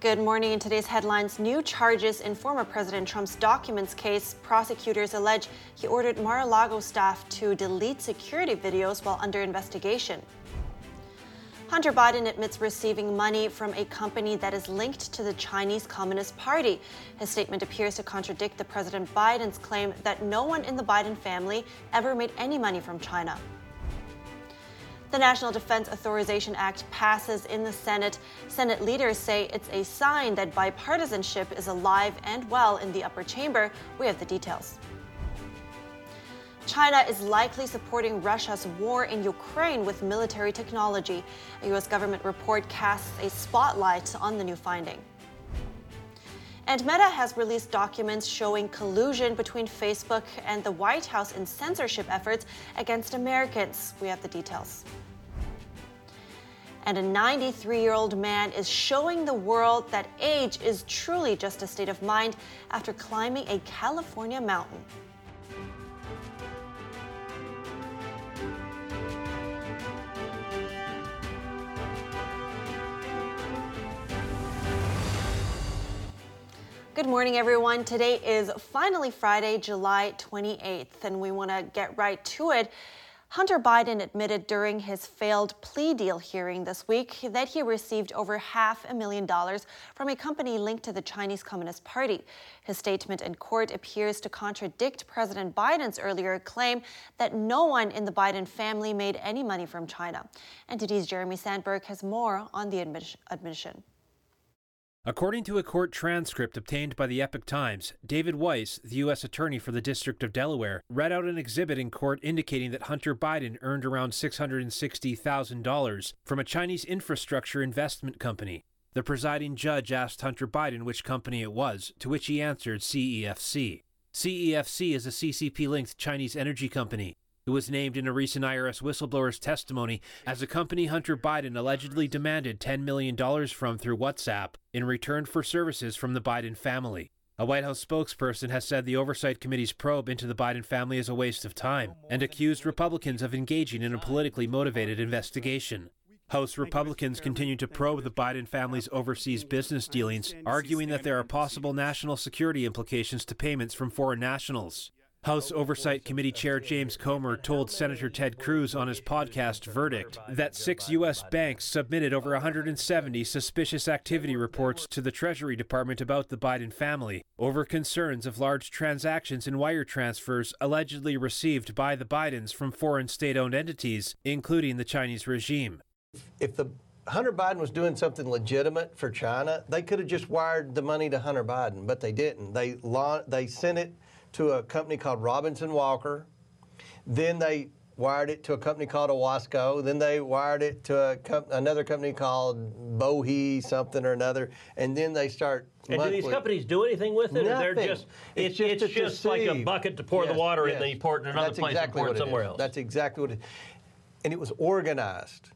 Good morning. In today's headlines, new charges in former President Trump's documents case. Prosecutors allege he ordered Mar a Lago staff to delete security videos while under investigation. Hunter Biden admits receiving money from a company that is linked to the Chinese Communist Party. His statement appears to contradict the President Biden's claim that no one in the Biden family ever made any money from China. The National Defense Authorization Act passes in the Senate. Senate leaders say it's a sign that bipartisanship is alive and well in the upper chamber. We have the details. China is likely supporting Russia's war in Ukraine with military technology. A U.S. government report casts a spotlight on the new finding. And Meta has released documents showing collusion between Facebook and the White House in censorship efforts against Americans. We have the details. And a 93 year old man is showing the world that age is truly just a state of mind after climbing a California mountain. Good morning, everyone. Today is finally Friday, July 28th, and we want to get right to it. Hunter Biden admitted during his failed plea deal hearing this week that he received over half a million dollars from a company linked to the Chinese Communist Party. His statement in court appears to contradict President Biden's earlier claim that no one in the Biden family made any money from China. NTD's Jeremy Sandberg has more on the admission. According to a court transcript obtained by the Epoch Times, David Weiss, the U.S. Attorney for the District of Delaware, read out an exhibit in court indicating that Hunter Biden earned around $660,000 from a Chinese infrastructure investment company. The presiding judge asked Hunter Biden which company it was, to which he answered CEFC. CEFC is a CCP linked Chinese energy company who was named in a recent IRS whistleblower's testimony as a company Hunter Biden allegedly demanded $10 million from through WhatsApp in return for services from the Biden family. A White House spokesperson has said the Oversight Committee's probe into the Biden family is a waste of time and accused Republicans of engaging in a politically motivated investigation. House Republicans continue to probe the Biden family's overseas business dealings, arguing that there are possible national security implications to payments from foreign nationals. House Oversight Committee Chair James Comer told Senator Ted Cruz on his podcast Verdict that six U.S. banks submitted over 170 suspicious activity reports to the Treasury Department about the Biden family over concerns of large transactions and wire transfers allegedly received by the Bidens from foreign state owned entities, including the Chinese regime. If the Hunter Biden was doing something legitimate for China, they could have just wired the money to Hunter Biden, but they didn't. They they sent it to a company called Robinson Walker. Then they wired it to a company called Owasco. Then they wired it to com- another company called Bohe something or another. And then they start. And do these companies do anything with it? Nothing. Or they're just it's, it's, just, it's just like a bucket to pour yes, the water yes. in, then you pour it in another That's place exactly and pour what it somewhere is. else. That's exactly what it is. And it was organized.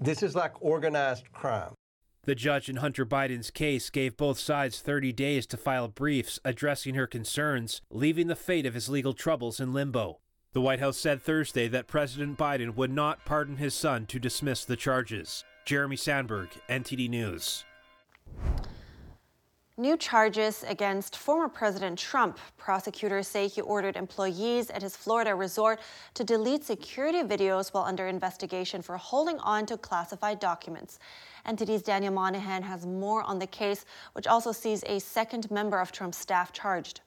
This is like organized crime. The judge in Hunter Biden's case gave both sides 30 days to file briefs addressing her concerns, leaving the fate of his legal troubles in limbo. The White House said Thursday that President Biden would not pardon his son to dismiss the charges. Jeremy Sandberg, NTD News. New charges against former President Trump. Prosecutors say he ordered employees at his Florida resort to delete security videos while under investigation for holding on to classified documents. NTD's Daniel Monahan has more on the case, which also sees a second member of Trump's staff charged.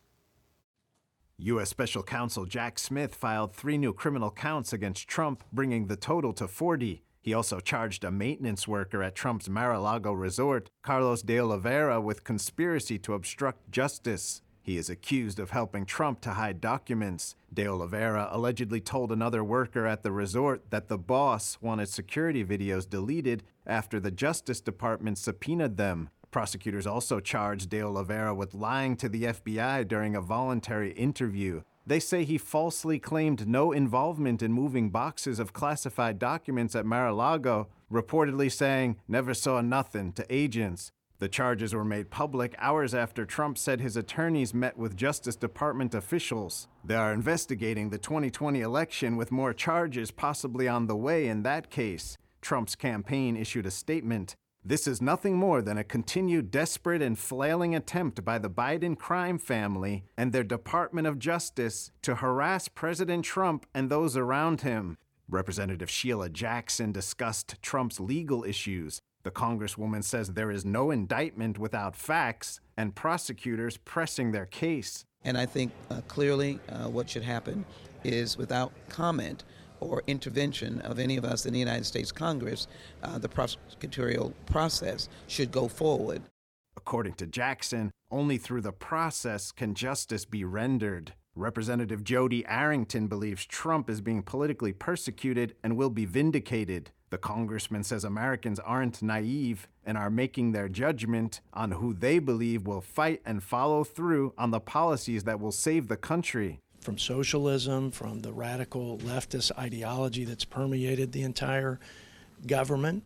U.S. Special Counsel Jack Smith filed three new criminal counts against Trump, bringing the total to 40. He also charged a maintenance worker at Trump's Mar a Lago resort, Carlos de Oliveira, with conspiracy to obstruct justice. He is accused of helping Trump to hide documents. De Oliveira allegedly told another worker at the resort that the boss wanted security videos deleted after the Justice Department subpoenaed them. Prosecutors also charged De Oliveira with lying to the FBI during a voluntary interview. They say he falsely claimed no involvement in moving boxes of classified documents at Mar a Lago, reportedly saying, never saw nothing to agents. The charges were made public hours after Trump said his attorneys met with Justice Department officials. They are investigating the 2020 election with more charges possibly on the way in that case. Trump's campaign issued a statement. This is nothing more than a continued desperate and flailing attempt by the Biden crime family and their Department of Justice to harass President Trump and those around him. Representative Sheila Jackson discussed Trump's legal issues. The Congresswoman says there is no indictment without facts and prosecutors pressing their case. And I think uh, clearly uh, what should happen is without comment or intervention of any of us in the United States Congress, uh, the prosecutorial process should go forward. According to Jackson, only through the process can justice be rendered. Representative Jody Arrington believes Trump is being politically persecuted and will be vindicated. The congressman says Americans aren't naive and are making their judgment on who they believe will fight and follow through on the policies that will save the country from socialism, from the radical leftist ideology that's permeated the entire government.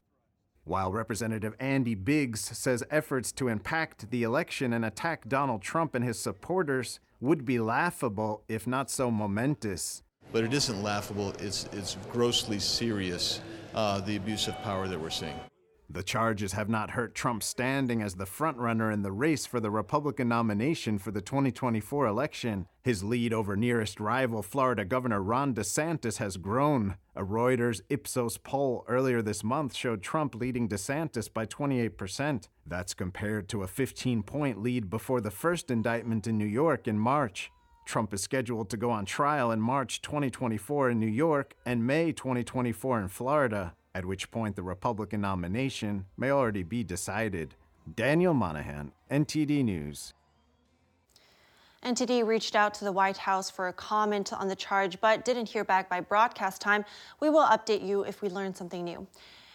While Representative Andy Biggs says efforts to impact the election and attack Donald Trump and his supporters would be laughable, if not so momentous. But it isn't laughable, it's, it's grossly serious, uh, the abuse of power that we're seeing. The charges have not hurt Trump's standing as the frontrunner in the race for the Republican nomination for the 2024 election. His lead over nearest rival Florida Governor Ron DeSantis has grown. A Reuters Ipsos poll earlier this month showed Trump leading DeSantis by 28%. That's compared to a 15 point lead before the first indictment in New York in March. Trump is scheduled to go on trial in March 2024 in New York and May 2024 in Florida at which point the Republican nomination may already be decided. Daniel Monahan, NTD News. NTD reached out to the White House for a comment on the charge, but didn't hear back by broadcast time. We will update you if we learn something new.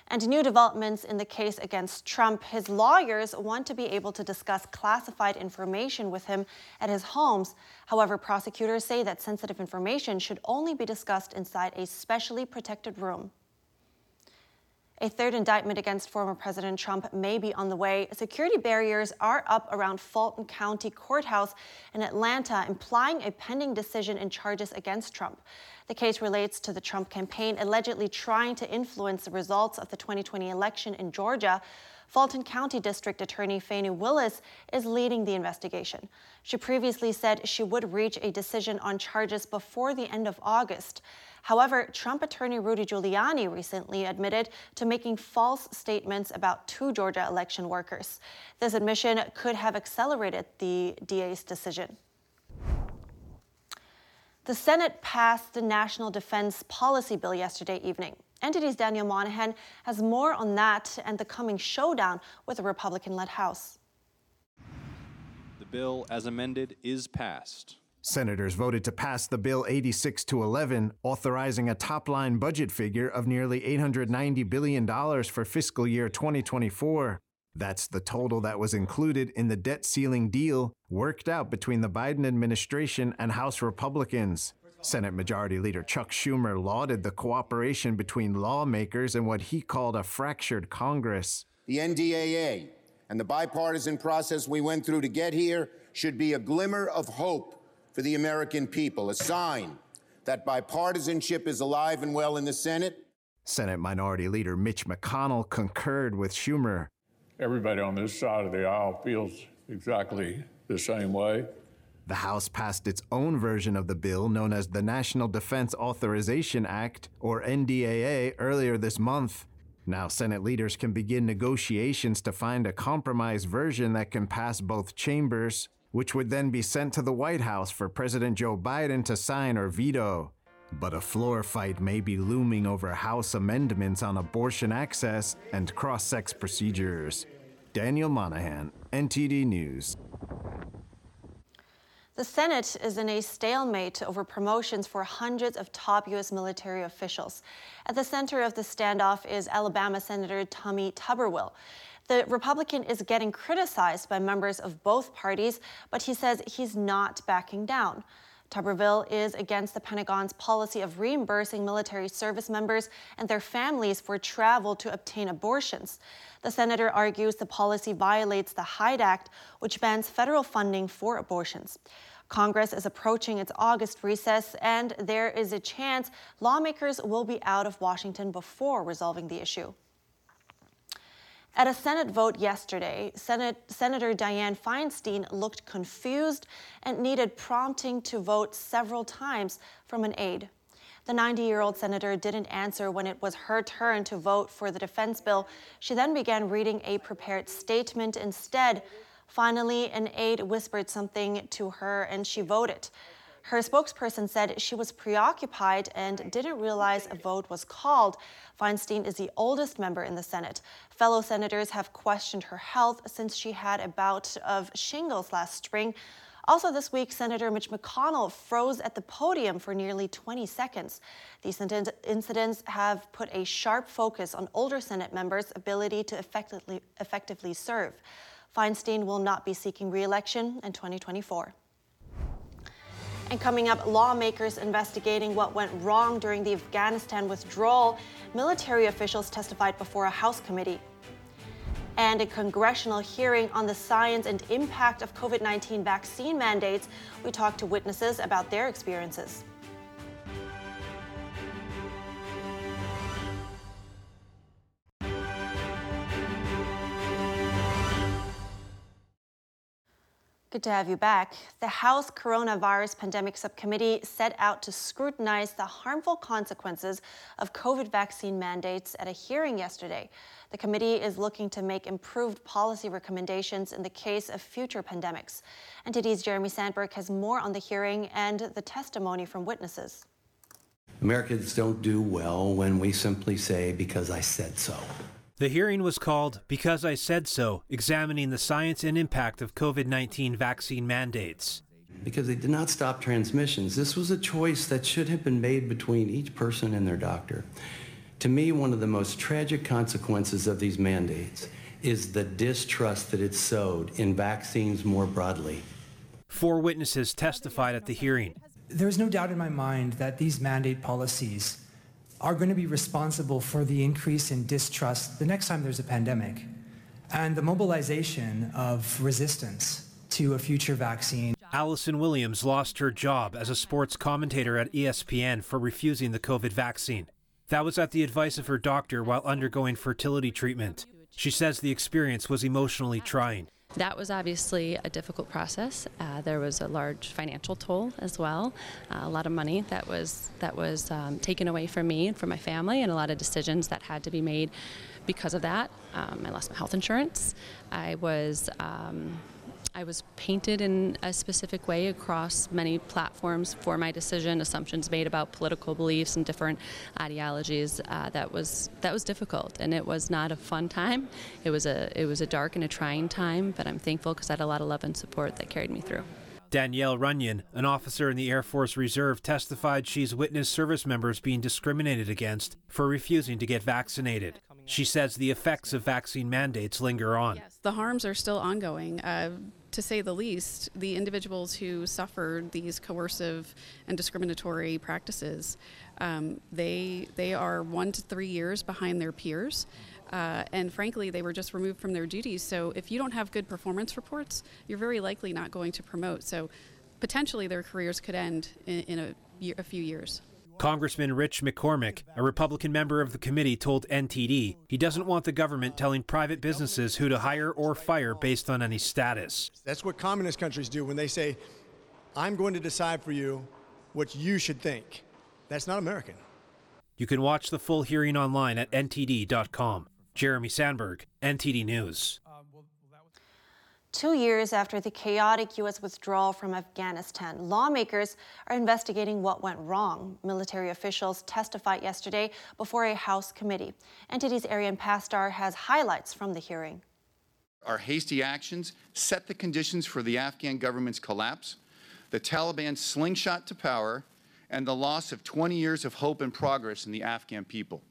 And new developments in the case against Trump. His lawyers want to be able to discuss classified information with him at his homes. However, prosecutors say that sensitive information should only be discussed inside a specially protected room. A third indictment against former President Trump may be on the way. Security barriers are up around Fulton County Courthouse in Atlanta, implying a pending decision in charges against Trump. The case relates to the Trump campaign allegedly trying to influence the results of the 2020 election in Georgia. Fulton County District Attorney Fani Willis is leading the investigation. She previously said she would reach a decision on charges before the end of August. However, Trump attorney Rudy Giuliani recently admitted to making false statements about two Georgia election workers. This admission could have accelerated the DA's decision. The Senate passed the National Defense Policy Bill yesterday evening. NTD's Daniel Monahan has more on that and the coming showdown with the Republican led House. The bill, as amended, is passed. Senators voted to pass the bill 86 to 11, authorizing a top line budget figure of nearly $890 billion for fiscal year 2024. That's the total that was included in the debt ceiling deal worked out between the Biden administration and House Republicans. Senate Majority Leader Chuck Schumer lauded the cooperation between lawmakers in what he called a fractured Congress. The NDAA and the bipartisan process we went through to get here should be a glimmer of hope for the American people, a sign that bipartisanship is alive and well in the Senate. Senate Minority Leader Mitch McConnell concurred with Schumer. Everybody on this side of the aisle feels exactly the same way. The House passed its own version of the bill known as the National Defense Authorization Act, or NDAA, earlier this month. Now, Senate leaders can begin negotiations to find a compromise version that can pass both chambers which would then be sent to the White House for President Joe Biden to sign or veto. But a floor fight may be looming over House amendments on abortion access and cross sex procedures. Daniel Monahan, NTD News. The Senate is in a stalemate over promotions for hundreds of top U.S. military officials. At the center of the standoff is Alabama Senator Tommy Tuberville. The Republican is getting criticized by members of both parties, but he says he's not backing down. Tuberville is against the Pentagon's policy of reimbursing military service members and their families for travel to obtain abortions. The senator argues the policy violates the Hyde Act, which bans federal funding for abortions. Congress is approaching its August recess, and there is a chance lawmakers will be out of Washington before resolving the issue. At a Senate vote yesterday, Senate, Senator Dianne Feinstein looked confused and needed prompting to vote several times from an aide. The 90 year old senator didn't answer when it was her turn to vote for the defense bill. She then began reading a prepared statement instead. Finally, an aide whispered something to her and she voted. Her spokesperson said she was preoccupied and didn't realize a vote was called. Feinstein is the oldest member in the Senate. Fellow senators have questioned her health since she had a bout of shingles last spring. Also, this week, Senator Mitch McConnell froze at the podium for nearly 20 seconds. These incidents have put a sharp focus on older Senate members' ability to effectively, effectively serve. Feinstein will not be seeking re election in 2024. And coming up, lawmakers investigating what went wrong during the Afghanistan withdrawal. Military officials testified before a House committee. And a congressional hearing on the science and impact of COVID 19 vaccine mandates. We talked to witnesses about their experiences. Good to have you back. The House Coronavirus Pandemic Subcommittee set out to scrutinize the harmful consequences of COVID vaccine mandates at a hearing yesterday. The committee is looking to make improved policy recommendations in the case of future pandemics. NTD's Jeremy Sandberg has more on the hearing and the testimony from witnesses. Americans don't do well when we simply say, because I said so. The hearing was called Because I Said So, examining the science and impact of COVID 19 vaccine mandates. Because they did not stop transmissions. This was a choice that should have been made between each person and their doctor. To me, one of the most tragic consequences of these mandates is the distrust that it sowed in vaccines more broadly. Four witnesses testified at the hearing. There's no doubt in my mind that these mandate policies are going to be responsible for the increase in distrust the next time there's a pandemic and the mobilization of resistance to a future vaccine. Allison Williams lost her job as a sports commentator at ESPN for refusing the COVID vaccine. That was at the advice of her doctor while undergoing fertility treatment. She says the experience was emotionally trying. That was obviously a difficult process. Uh, there was a large financial toll as well, uh, a lot of money that was that was um, taken away from me and from my family, and a lot of decisions that had to be made because of that. Um, I lost my health insurance. I was um, I was painted in a specific way across many platforms for my decision, assumptions made about political beliefs and different ideologies. Uh, that was that was difficult, and it was not a fun time. It was a it was a dark and a trying time, but I'm thankful because I had a lot of love and support that carried me through. Danielle Runyon, an officer in the Air Force Reserve, testified she's witnessed service members being discriminated against for refusing to get vaccinated. She says the effects of vaccine mandates linger on. Yes, the harms are still ongoing. Uh, to say the least, the individuals who suffered these coercive and discriminatory practices, um, they they are one to three years behind their peers. Uh, and frankly, they were just removed from their duties. So if you don't have good performance reports, you're very likely not going to promote. So potentially their careers could end in, in a, year, a few years. Congressman Rich McCormick, a Republican member of the committee, told NTD he doesn't want the government telling private businesses who to hire or fire based on any status. That's what communist countries do when they say, I'm going to decide for you what you should think. That's not American. You can watch the full hearing online at ntd.com. Jeremy Sandberg, NTD News. Two years after the chaotic U.S. withdrawal from Afghanistan, lawmakers are investigating what went wrong. Military officials testified yesterday before a House committee. NTD's Arian Pastar has highlights from the hearing. Our hasty actions set the conditions for the Afghan government's collapse, the Taliban's slingshot to power, and the loss of 20 years of hope and progress in the Afghan people.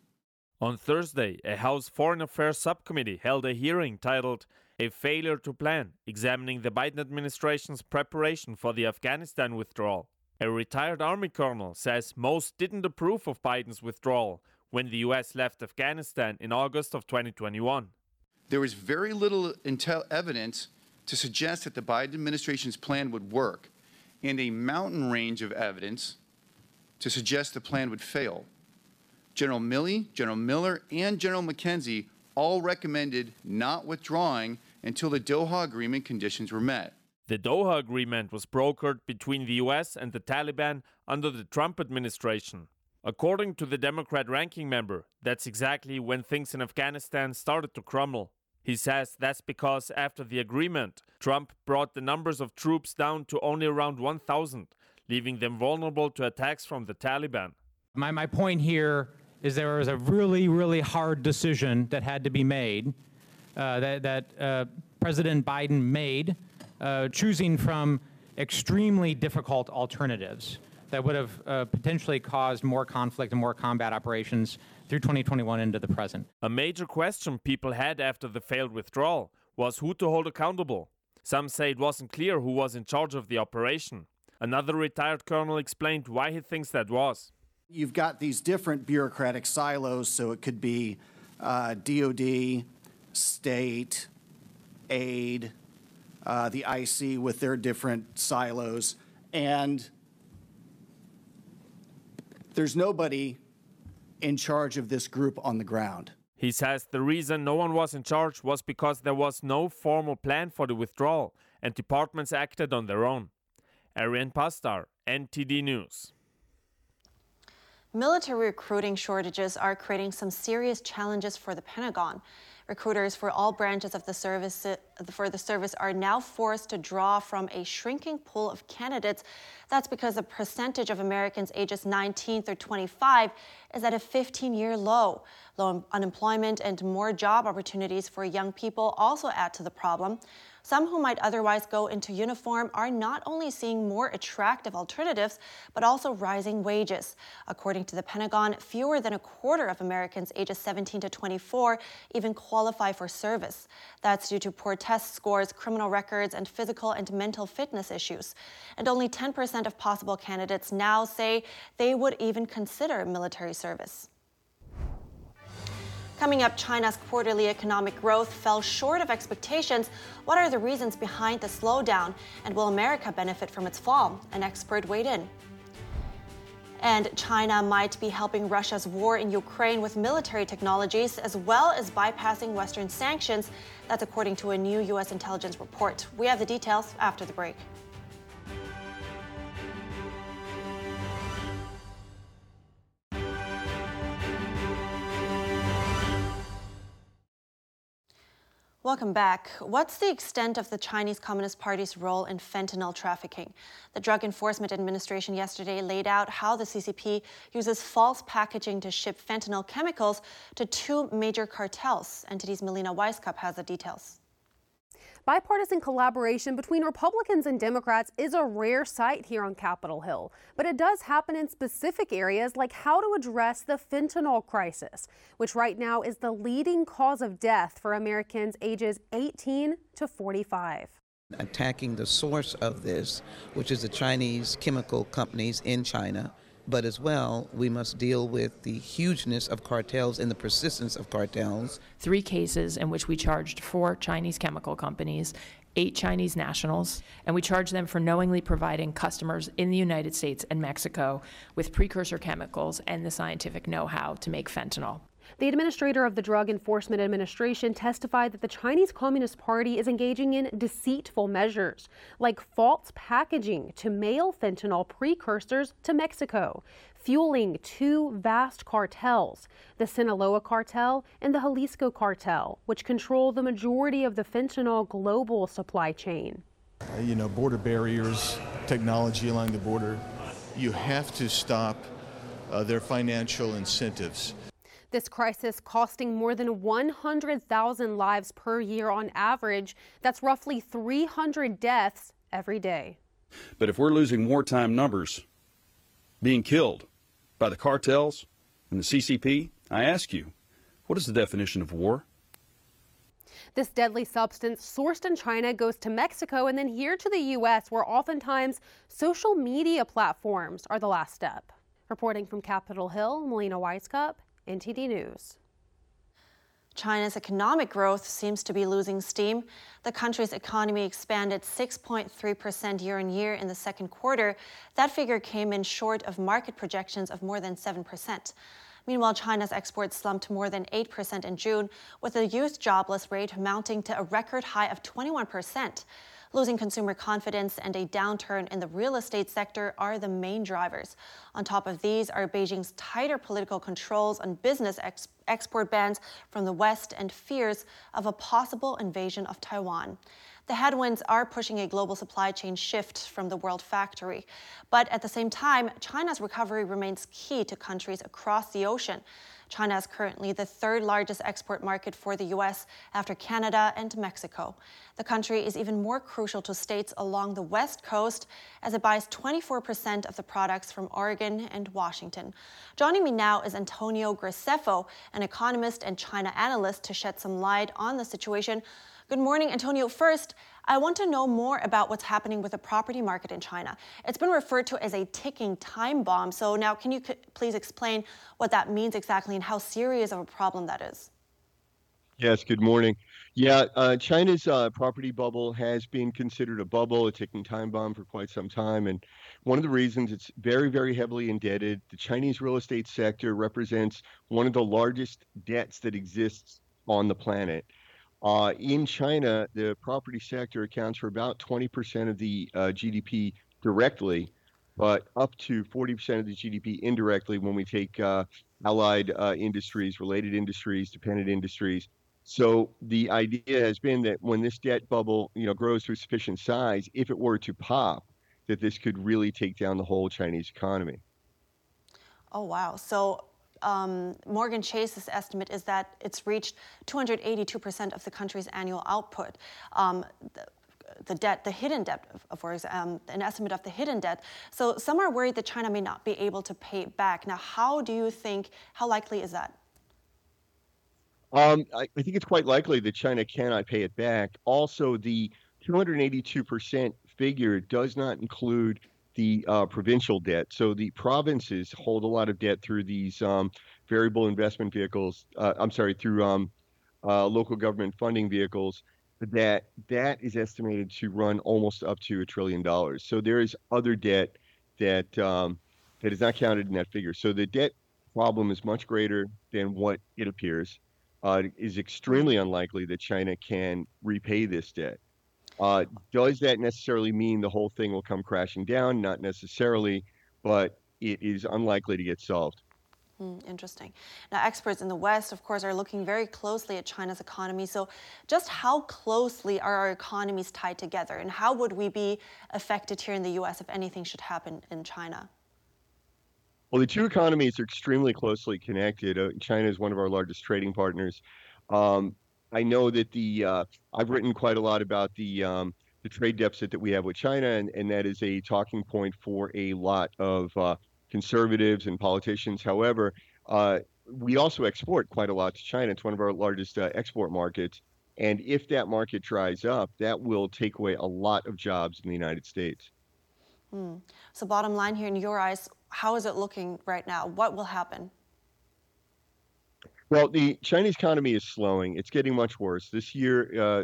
On Thursday, a House Foreign Affairs subcommittee held a hearing titled a failure to plan, examining the Biden administration's preparation for the Afghanistan withdrawal. A retired Army colonel says most didn't approve of Biden's withdrawal when the U.S. left Afghanistan in August of 2021. There was very little intel- evidence to suggest that the Biden administration's plan would work, and a mountain range of evidence to suggest the plan would fail. General Milley, General Miller, and General McKenzie all recommended not withdrawing until the Doha Agreement conditions were met. The Doha Agreement was brokered between the US and the Taliban under the Trump administration. According to the Democrat ranking member, that's exactly when things in Afghanistan started to crumble. He says that's because after the agreement, Trump brought the numbers of troops down to only around 1,000, leaving them vulnerable to attacks from the Taliban. My, my point here is there was a really, really hard decision that had to be made, uh, that, that uh, President Biden made, uh, choosing from extremely difficult alternatives that would have uh, potentially caused more conflict and more combat operations through 2021 into the present. A major question people had after the failed withdrawal was who to hold accountable. Some say it wasn't clear who was in charge of the operation. Another retired colonel explained why he thinks that was. You've got these different bureaucratic silos, so it could be uh, DOD, state, aid, uh, the IC with their different silos, and there's nobody in charge of this group on the ground. He says the reason no one was in charge was because there was no formal plan for the withdrawal and departments acted on their own. Arian Pastar, NTD News. Military recruiting shortages are creating some serious challenges for the Pentagon. Recruiters for all branches of the service for the service are now forced to draw from a shrinking pool of candidates. That's because the percentage of Americans ages 19 through 25 is at a 15-year low. Low unemployment and more job opportunities for young people also add to the problem. Some who might otherwise go into uniform are not only seeing more attractive alternatives, but also rising wages. According to the Pentagon, fewer than a quarter of Americans ages 17 to 24 even qualify for service. That's due to poor test scores, criminal records, and physical and mental fitness issues. And only 10% of possible candidates now say they would even consider military service. Coming up, China's quarterly economic growth fell short of expectations. What are the reasons behind the slowdown? And will America benefit from its fall? An expert weighed in. And China might be helping Russia's war in Ukraine with military technologies as well as bypassing Western sanctions. That's according to a new U.S. intelligence report. We have the details after the break. Welcome back. What's the extent of the Chinese Communist Party's role in fentanyl trafficking? The Drug Enforcement Administration yesterday laid out how the CCP uses false packaging to ship fentanyl chemicals to two major cartels. NTD's Melina Wisecup has the details. Bipartisan collaboration between Republicans and Democrats is a rare sight here on Capitol Hill, but it does happen in specific areas like how to address the fentanyl crisis, which right now is the leading cause of death for Americans ages 18 to 45 attacking the source of this, which is the Chinese chemical companies in China, but as well, we must deal with the hugeness of cartels and the persistence of cartels. Three cases in which we charged four Chinese chemical companies, eight Chinese nationals, and we charged them for knowingly providing customers in the United States and Mexico with precursor chemicals and the scientific know how to make fentanyl. The administrator of the Drug Enforcement Administration testified that the Chinese Communist Party is engaging in deceitful measures, like false packaging to mail fentanyl precursors to Mexico, fueling two vast cartels, the Sinaloa cartel and the Jalisco cartel, which control the majority of the fentanyl global supply chain. Uh, you know, border barriers, technology along the border, you have to stop uh, their financial incentives. This crisis costing more than 100,000 lives per year on average. That's roughly 300 deaths every day. But if we're losing wartime numbers, being killed by the cartels and the CCP, I ask you, what is the definition of war? This deadly substance sourced in China goes to Mexico and then here to the U.S., where oftentimes social media platforms are the last step. Reporting from Capitol Hill, Melina Wisecup, NTD News. China's economic growth seems to be losing steam. The country's economy expanded 6.3% year on year in the second quarter. That figure came in short of market projections of more than 7%. Meanwhile, China's exports slumped more than 8% in June, with the youth jobless rate mounting to a record high of 21%. Losing consumer confidence and a downturn in the real estate sector are the main drivers. On top of these are Beijing's tighter political controls on business ex- export bans from the West and fears of a possible invasion of Taiwan. The headwinds are pushing a global supply chain shift from the world factory. But at the same time, China's recovery remains key to countries across the ocean. China is currently the third largest export market for the U.S. after Canada and Mexico. The country is even more crucial to states along the West Coast as it buys 24% of the products from Oregon and Washington. Joining me now is Antonio Graceffo, an economist and China analyst, to shed some light on the situation. Good morning, Antonio. First, I want to know more about what's happening with the property market in China. It's been referred to as a ticking time bomb. So now, can you please explain what that means exactly and how serious of a problem that is? Yes, good morning. Yeah, uh, China's uh, property bubble has been considered a bubble, a ticking time bomb for quite some time. And one of the reasons it's very, very heavily indebted. The Chinese real estate sector represents one of the largest debts that exists on the planet. Uh, in China, the property sector accounts for about 20% of the uh, GDP directly, but up to 40% of the GDP indirectly when we take uh, allied uh, industries, related industries, dependent industries. So the idea has been that when this debt bubble, you know, grows to a sufficient size, if it were to pop, that this could really take down the whole Chinese economy. Oh wow! So um, Morgan Chase's estimate is that it's reached 282% of the country's annual output. Um, the, the, debt, the hidden debt, for example, um, an estimate of the hidden debt. So some are worried that China may not be able to pay it back. Now, how do you think, how likely is that? Um, I, I think it's quite likely that China cannot pay it back. Also, the 282% figure does not include the uh, provincial debt. So the provinces hold a lot of debt through these um, variable investment vehicles. Uh, I'm sorry, through um, uh, local government funding vehicles. That that is estimated to run almost up to a trillion dollars. So there is other debt that um, that is not counted in that figure. So the debt problem is much greater than what it appears. Uh, it is extremely unlikely that China can repay this debt. Uh, does that necessarily mean the whole thing will come crashing down? Not necessarily, but it is unlikely to get solved. Hmm, interesting. Now, experts in the West, of course, are looking very closely at China's economy. So, just how closely are our economies tied together, and how would we be affected here in the U.S. if anything should happen in China? Well, the two economies are extremely closely connected. Uh, China is one of our largest trading partners. Um, I know that the uh, I've written quite a lot about the um, the trade deficit that we have with China, and, and that is a talking point for a lot of uh, conservatives and politicians. However, uh, we also export quite a lot to China. It's one of our largest uh, export markets. And if that market dries up, that will take away a lot of jobs in the United States. Hmm. So, bottom line here, in your eyes, how is it looking right now? What will happen? Well, the Chinese economy is slowing. It's getting much worse. This year, uh,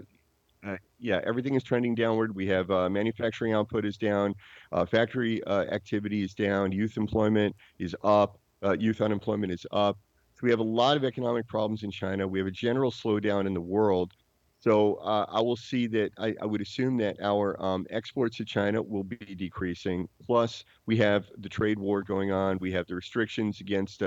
uh, yeah, everything is trending downward. We have uh, manufacturing output is down, uh, factory uh, activity is down, youth employment is up, uh, youth unemployment is up. So we have a lot of economic problems in China. We have a general slowdown in the world. So I will see that I, I, would assume that our um, exports to China will be decreasing. Plus, we have the trade war going on. We have the restrictions against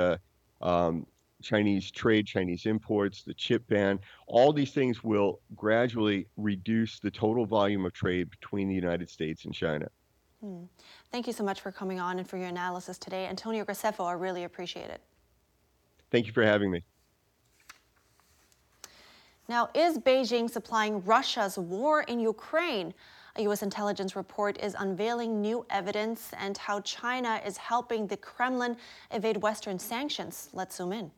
um, Chinese trade, Chinese imports, the chip ban, all these things will gradually reduce the total volume of trade between the United States and China. Hmm. Thank you so much for coming on and for your analysis today. Antonio Graceffo, I really appreciate it. Thank you for having me. Now, is Beijing supplying Russia's war in Ukraine? A U.S. intelligence report is unveiling new evidence and how China is helping the Kremlin evade Western sanctions. Let's zoom in.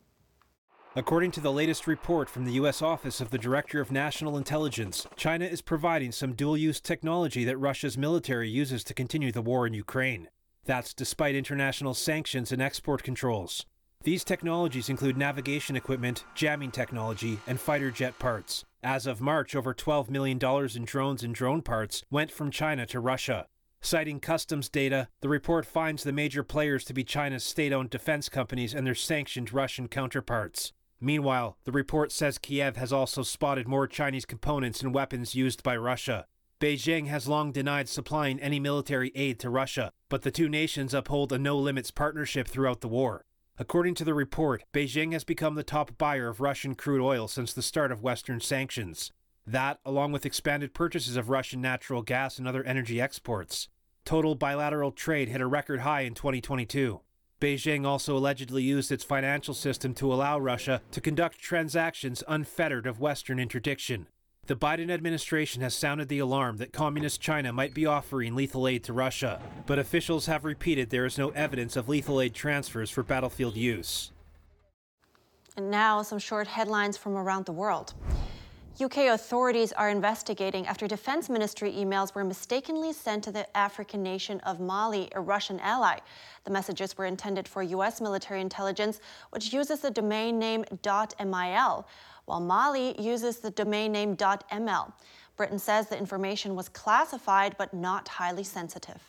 According to the latest report from the U.S. Office of the Director of National Intelligence, China is providing some dual use technology that Russia's military uses to continue the war in Ukraine. That's despite international sanctions and export controls. These technologies include navigation equipment, jamming technology, and fighter jet parts. As of March, over $12 million in drones and drone parts went from China to Russia. Citing customs data, the report finds the major players to be China's state owned defense companies and their sanctioned Russian counterparts. Meanwhile, the report says Kiev has also spotted more Chinese components and weapons used by Russia. Beijing has long denied supplying any military aid to Russia, but the two nations uphold a no limits partnership throughout the war. According to the report, Beijing has become the top buyer of Russian crude oil since the start of Western sanctions. That, along with expanded purchases of Russian natural gas and other energy exports. Total bilateral trade hit a record high in 2022. Beijing also allegedly used its financial system to allow Russia to conduct transactions unfettered of Western interdiction. The Biden administration has sounded the alarm that Communist China might be offering lethal aid to Russia, but officials have repeated there is no evidence of lethal aid transfers for battlefield use. And now, some short headlines from around the world. UK authorities are investigating after Defense Ministry emails were mistakenly sent to the African nation of Mali, a Russian ally. The messages were intended for US military intelligence, which uses the domain name .mil, while Mali uses the domain name .ml. Britain says the information was classified but not highly sensitive.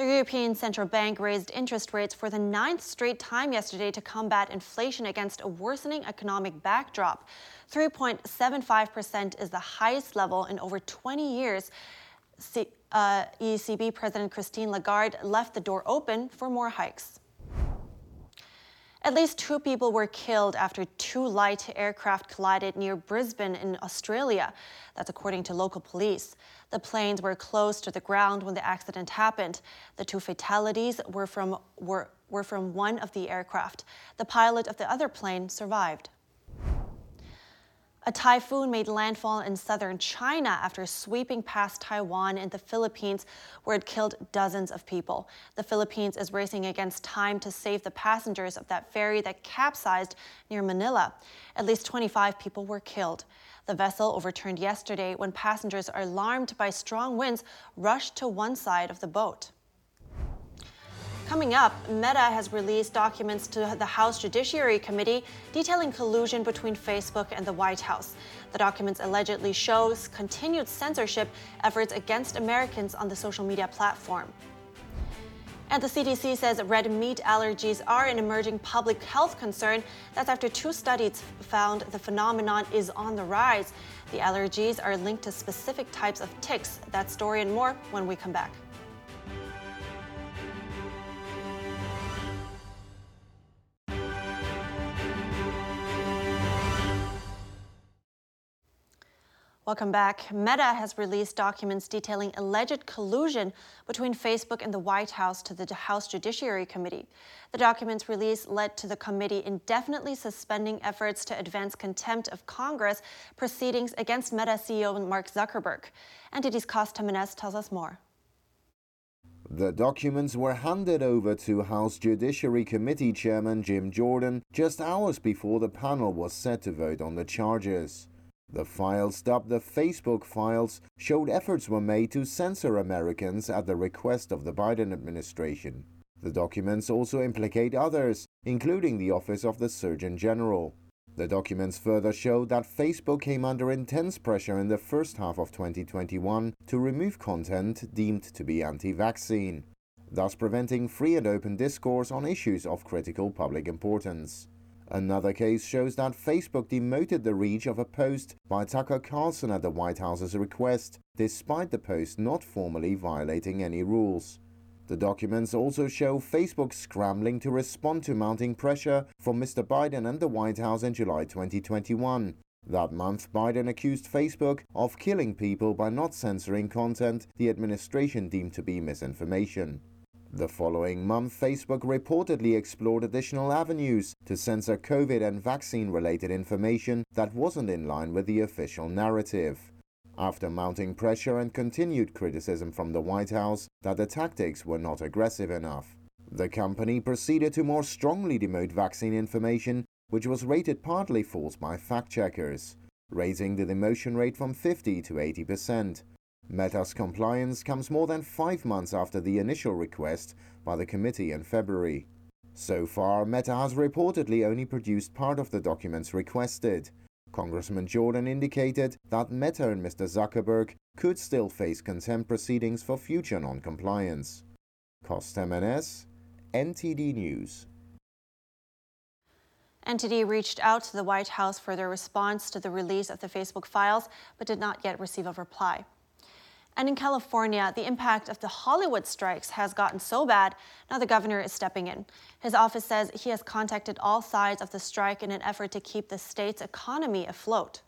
The European Central Bank raised interest rates for the ninth straight time yesterday to combat inflation against a worsening economic backdrop. 3.75% is the highest level in over 20 years. C- uh, ECB President Christine Lagarde left the door open for more hikes. At least two people were killed after two light aircraft collided near Brisbane in Australia. That's according to local police. The planes were close to the ground when the accident happened. The two fatalities were from, were, were from one of the aircraft. The pilot of the other plane survived. A typhoon made landfall in southern China after sweeping past Taiwan and the Philippines, where it killed dozens of people. The Philippines is racing against time to save the passengers of that ferry that capsized near Manila. At least 25 people were killed. The vessel overturned yesterday when passengers, alarmed by strong winds, rushed to one side of the boat. Coming up, Meta has released documents to the House Judiciary Committee detailing collusion between Facebook and the White House. The documents allegedly shows continued censorship efforts against Americans on the social media platform. And the CDC says red meat allergies are an emerging public health concern. That's after two studies found the phenomenon is on the rise. The allergies are linked to specific types of ticks. That story and more when we come back. Welcome back. Meta has released documents detailing alleged collusion between Facebook and the White House to the House Judiciary Committee. The documents release led to the committee indefinitely suspending efforts to advance contempt of Congress proceedings against Meta CEO Mark Zuckerberg. NTD's Costa Menes tells us more. The documents were handed over to House Judiciary Committee Chairman Jim Jordan just hours before the panel was set to vote on the charges. The files dubbed the Facebook files showed efforts were made to censor Americans at the request of the Biden administration. The documents also implicate others, including the Office of the Surgeon General. The documents further show that Facebook came under intense pressure in the first half of 2021 to remove content deemed to be anti vaccine, thus preventing free and open discourse on issues of critical public importance. Another case shows that Facebook demoted the reach of a post by Tucker Carlson at the White House's request, despite the post not formally violating any rules. The documents also show Facebook scrambling to respond to mounting pressure from Mr. Biden and the White House in July 2021. That month, Biden accused Facebook of killing people by not censoring content the administration deemed to be misinformation. The following month, Facebook reportedly explored additional avenues to censor COVID and vaccine related information that wasn't in line with the official narrative. After mounting pressure and continued criticism from the White House that the tactics were not aggressive enough, the company proceeded to more strongly demote vaccine information, which was rated partly false by fact checkers, raising the demotion rate from 50 to 80 percent. Meta's compliance comes more than five months after the initial request by the committee in February. So far, Meta has reportedly only produced part of the documents requested. Congressman Jordan indicated that Meta and Mr. Zuckerberg could still face contempt proceedings for future noncompliance. Costa Menes, NTD News. NTD reached out to the White House for their response to the release of the Facebook files, but did not yet receive a reply. And in California, the impact of the Hollywood strikes has gotten so bad, now the governor is stepping in. His office says he has contacted all sides of the strike in an effort to keep the state's economy afloat.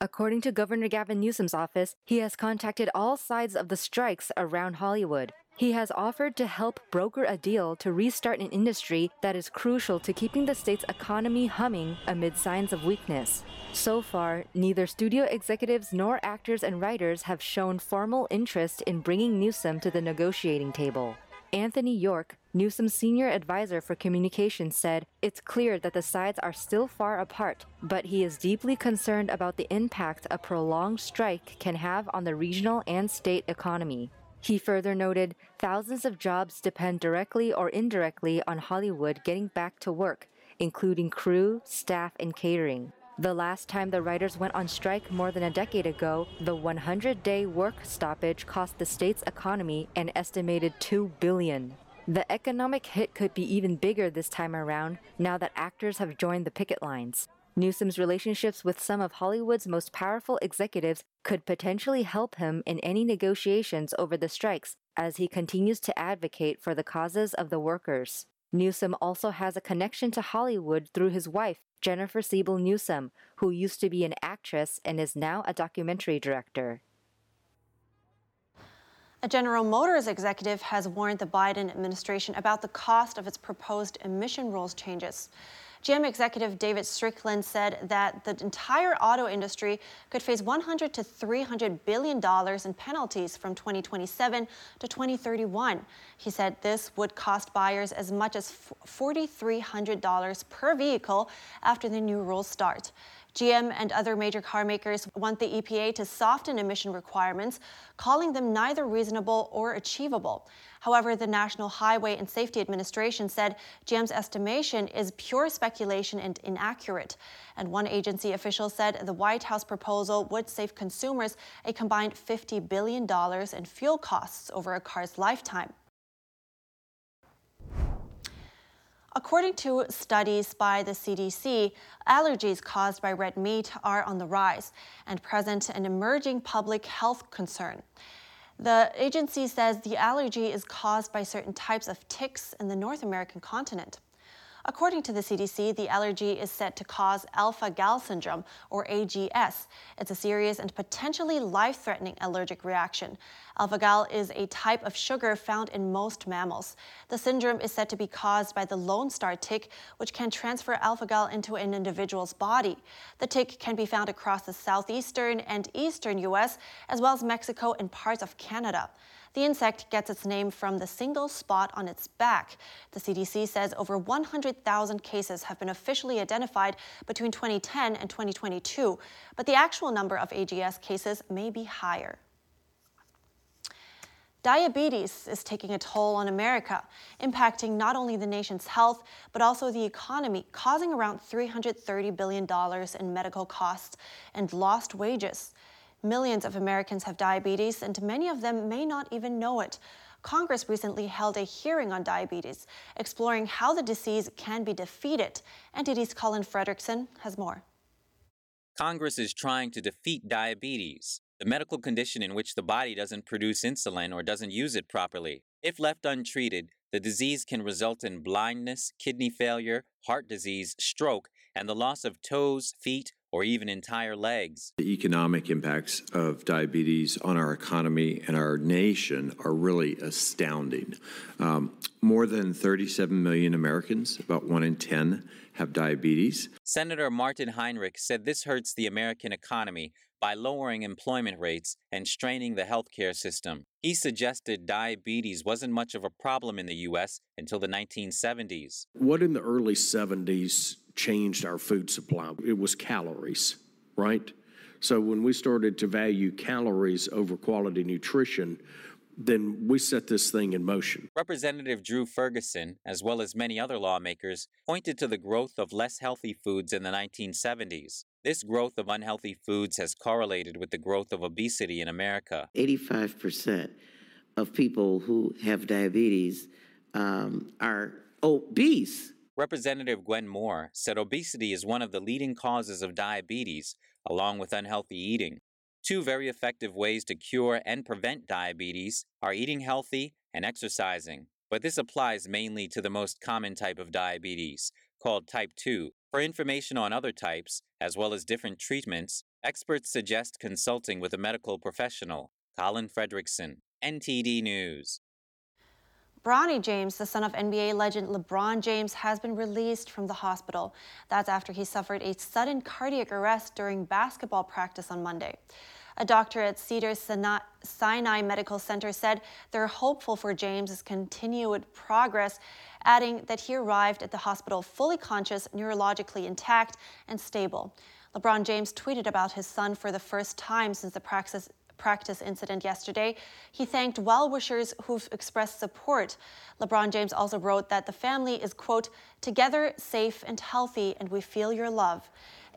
According to Governor Gavin Newsom's office, he has contacted all sides of the strikes around Hollywood. He has offered to help broker a deal to restart an industry that is crucial to keeping the state's economy humming amid signs of weakness. So far, neither studio executives nor actors and writers have shown formal interest in bringing Newsom to the negotiating table. Anthony York, Newsom's senior advisor for communications, said it's clear that the sides are still far apart, but he is deeply concerned about the impact a prolonged strike can have on the regional and state economy. He further noted thousands of jobs depend directly or indirectly on Hollywood getting back to work, including crew, staff, and catering. The last time the writers went on strike more than a decade ago, the 100 day work stoppage cost the state's economy an estimated 2 billion. The economic hit could be even bigger this time around now that actors have joined the picket lines. Newsom's relationships with some of Hollywood's most powerful executives could potentially help him in any negotiations over the strikes as he continues to advocate for the causes of the workers. Newsom also has a connection to Hollywood through his wife, Jennifer Siebel Newsom, who used to be an actress and is now a documentary director. A General Motors executive has warned the Biden administration about the cost of its proposed emission rules changes. GM executive David Strickland said that the entire auto industry could face 100 to 300 billion dollars in penalties from 2027 to 2031. He said this would cost buyers as much as $4,300 per vehicle after the new rules start. GM and other major car makers want the EPA to soften emission requirements, calling them neither reasonable or achievable. However, the National Highway and Safety Administration said GM's estimation is pure speculation and inaccurate. And one agency official said the White House proposal would save consumers a combined $50 billion in fuel costs over a car's lifetime. According to studies by the CDC, allergies caused by red meat are on the rise and present an emerging public health concern. The agency says the allergy is caused by certain types of ticks in the North American continent. According to the CDC, the allergy is said to cause alpha gal syndrome, or AGS. It's a serious and potentially life threatening allergic reaction. Alpha gal is a type of sugar found in most mammals. The syndrome is said to be caused by the Lone Star tick, which can transfer alpha gal into an individual's body. The tick can be found across the southeastern and eastern U.S., as well as Mexico and parts of Canada. The insect gets its name from the single spot on its back. The CDC says over 100,000 cases have been officially identified between 2010 and 2022, but the actual number of AGS cases may be higher. Diabetes is taking a toll on America, impacting not only the nation's health, but also the economy, causing around $330 billion in medical costs and lost wages. Millions of Americans have diabetes, and many of them may not even know it. Congress recently held a hearing on diabetes, exploring how the disease can be defeated. NTD's Colin Fredrickson has more. Congress is trying to defeat diabetes, the medical condition in which the body doesn't produce insulin or doesn't use it properly. If left untreated, the disease can result in blindness, kidney failure, heart disease, stroke, and the loss of toes, feet, or even entire legs. The economic impacts of diabetes on our economy and our nation are really astounding. Um, more than 37 million Americans, about one in 10, have diabetes. Senator Martin Heinrich said this hurts the American economy by lowering employment rates and straining the healthcare system. He suggested diabetes wasn't much of a problem in the U.S. until the 1970s. What in the early 70s changed our food supply? It was calories, right? So when we started to value calories over quality nutrition, then we set this thing in motion. Representative Drew Ferguson, as well as many other lawmakers, pointed to the growth of less healthy foods in the 1970s. This growth of unhealthy foods has correlated with the growth of obesity in America. 85% of people who have diabetes um, are obese. Representative Gwen Moore said obesity is one of the leading causes of diabetes, along with unhealthy eating. Two very effective ways to cure and prevent diabetes are eating healthy and exercising. But this applies mainly to the most common type of diabetes, called type 2. For information on other types, as well as different treatments, experts suggest consulting with a medical professional. Colin Fredrickson, NTD News. Bronny James, the son of NBA legend LeBron James, has been released from the hospital. That's after he suffered a sudden cardiac arrest during basketball practice on Monday. A doctor at Cedars-Sinai Medical Center said they're hopeful for James's continued progress, adding that he arrived at the hospital fully conscious, neurologically intact, and stable. LeBron James tweeted about his son for the first time since the practice, practice incident yesterday. He thanked well wishers who've expressed support. LeBron James also wrote that the family is, quote, together, safe, and healthy, and we feel your love.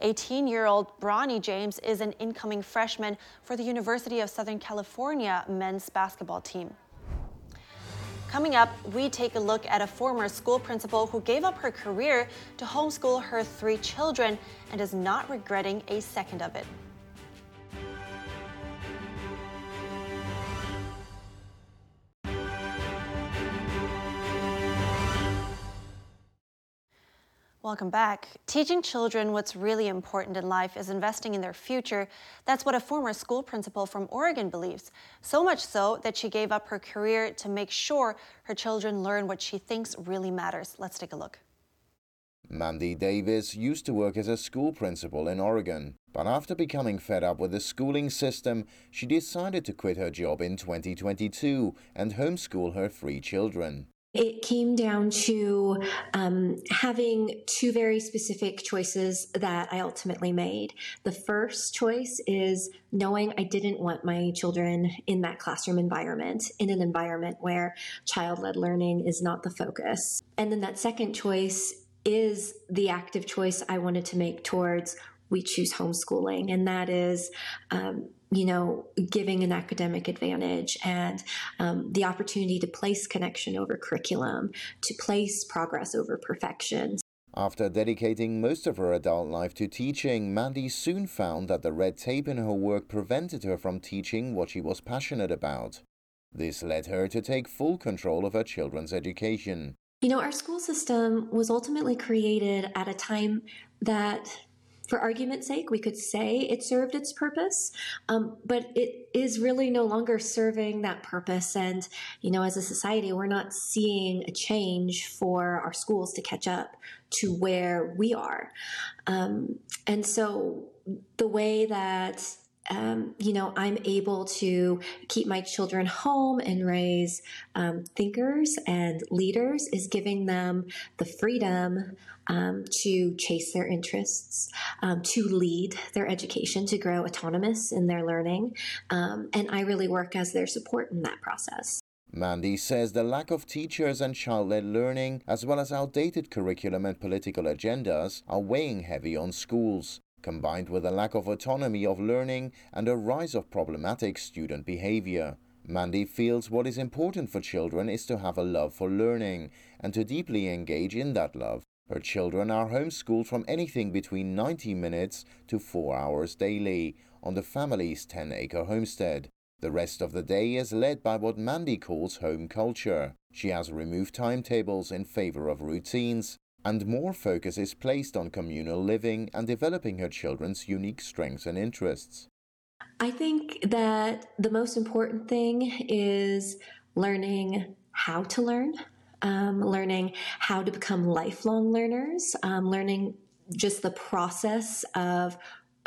18 year old Bronny James is an incoming freshman for the University of Southern California men's basketball team. Coming up, we take a look at a former school principal who gave up her career to homeschool her three children and is not regretting a second of it. Welcome back. Teaching children what's really important in life is investing in their future. That's what a former school principal from Oregon believes. So much so that she gave up her career to make sure her children learn what she thinks really matters. Let's take a look. Mandy Davis used to work as a school principal in Oregon, but after becoming fed up with the schooling system, she decided to quit her job in 2022 and homeschool her three children. It came down to um, having two very specific choices that I ultimately made. The first choice is knowing I didn't want my children in that classroom environment, in an environment where child led learning is not the focus. And then that second choice is the active choice I wanted to make towards we choose homeschooling, and that is um, you know, giving an academic advantage and um, the opportunity to place connection over curriculum, to place progress over perfection. After dedicating most of her adult life to teaching, Mandy soon found that the red tape in her work prevented her from teaching what she was passionate about. This led her to take full control of her children's education. You know, our school system was ultimately created at a time that for argument's sake, we could say it served its purpose, um, but it is really no longer serving that purpose. And, you know, as a society, we're not seeing a change for our schools to catch up to where we are. Um, and so the way that um, you know, I'm able to keep my children home and raise um, thinkers and leaders is giving them the freedom um, to chase their interests, um, to lead their education, to grow autonomous in their learning. Um, and I really work as their support in that process. Mandy says the lack of teachers and child led learning, as well as outdated curriculum and political agendas, are weighing heavy on schools combined with a lack of autonomy of learning and a rise of problematic student behavior. Mandy feels what is important for children is to have a love for learning and to deeply engage in that love. Her children are homeschooled from anything between 90 minutes to 4 hours daily on the family's 10 acre homestead. The rest of the day is led by what Mandy calls home culture. She has removed timetables in favor of routines and more focus is placed on communal living and developing her children's unique strengths and interests. I think that the most important thing is learning how to learn, um, learning how to become lifelong learners, um, learning just the process of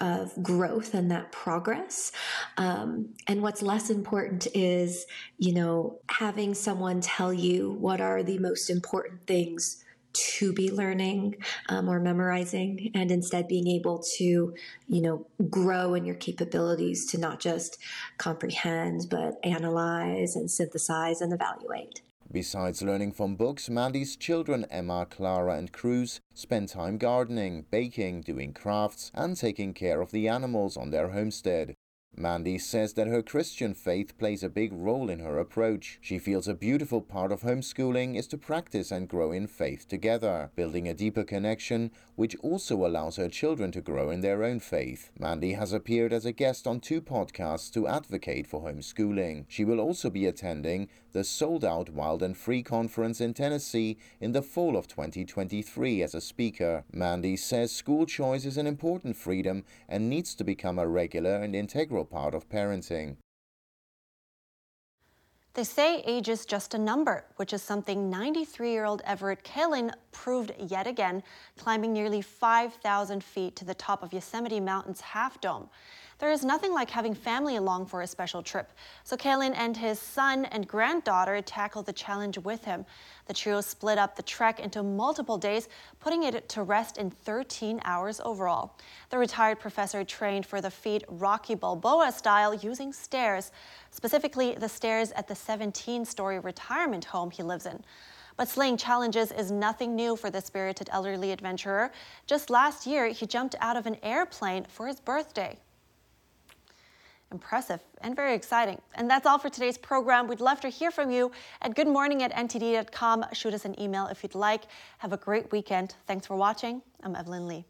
of growth and that progress. Um, and what's less important is, you know, having someone tell you what are the most important things to be learning um, or memorizing and instead being able to, you know, grow in your capabilities to not just comprehend, but analyze and synthesize and evaluate. Besides learning from books, Mandy's children Emma, Clara, and Cruz spend time gardening, baking, doing crafts, and taking care of the animals on their homestead. Mandy says that her Christian faith plays a big role in her approach. She feels a beautiful part of homeschooling is to practice and grow in faith together, building a deeper connection which also allows her children to grow in their own faith. Mandy has appeared as a guest on two podcasts to advocate for homeschooling. She will also be attending the sold out Wild and Free conference in Tennessee in the fall of 2023 as a speaker. Mandy says school choice is an important freedom and needs to become a regular and integral part of parenting. They say age is just a number, which is something 93 year old Everett Kalin proved yet again, climbing nearly 5,000 feet to the top of Yosemite Mountain's Half Dome. There is nothing like having family along for a special trip, so Kalin and his son and granddaughter tackled the challenge with him. The trio split up the trek into multiple days, putting it to rest in 13 hours overall. The retired professor trained for the feat Rocky Balboa style using stairs, specifically the stairs at the 17 story retirement home he lives in. But slaying challenges is nothing new for the spirited elderly adventurer. Just last year, he jumped out of an airplane for his birthday. Impressive and very exciting. And that's all for today's program. We'd love to hear from you at goodmorning at ntd.com. Shoot us an email if you'd like. Have a great weekend. Thanks for watching. I'm Evelyn Lee.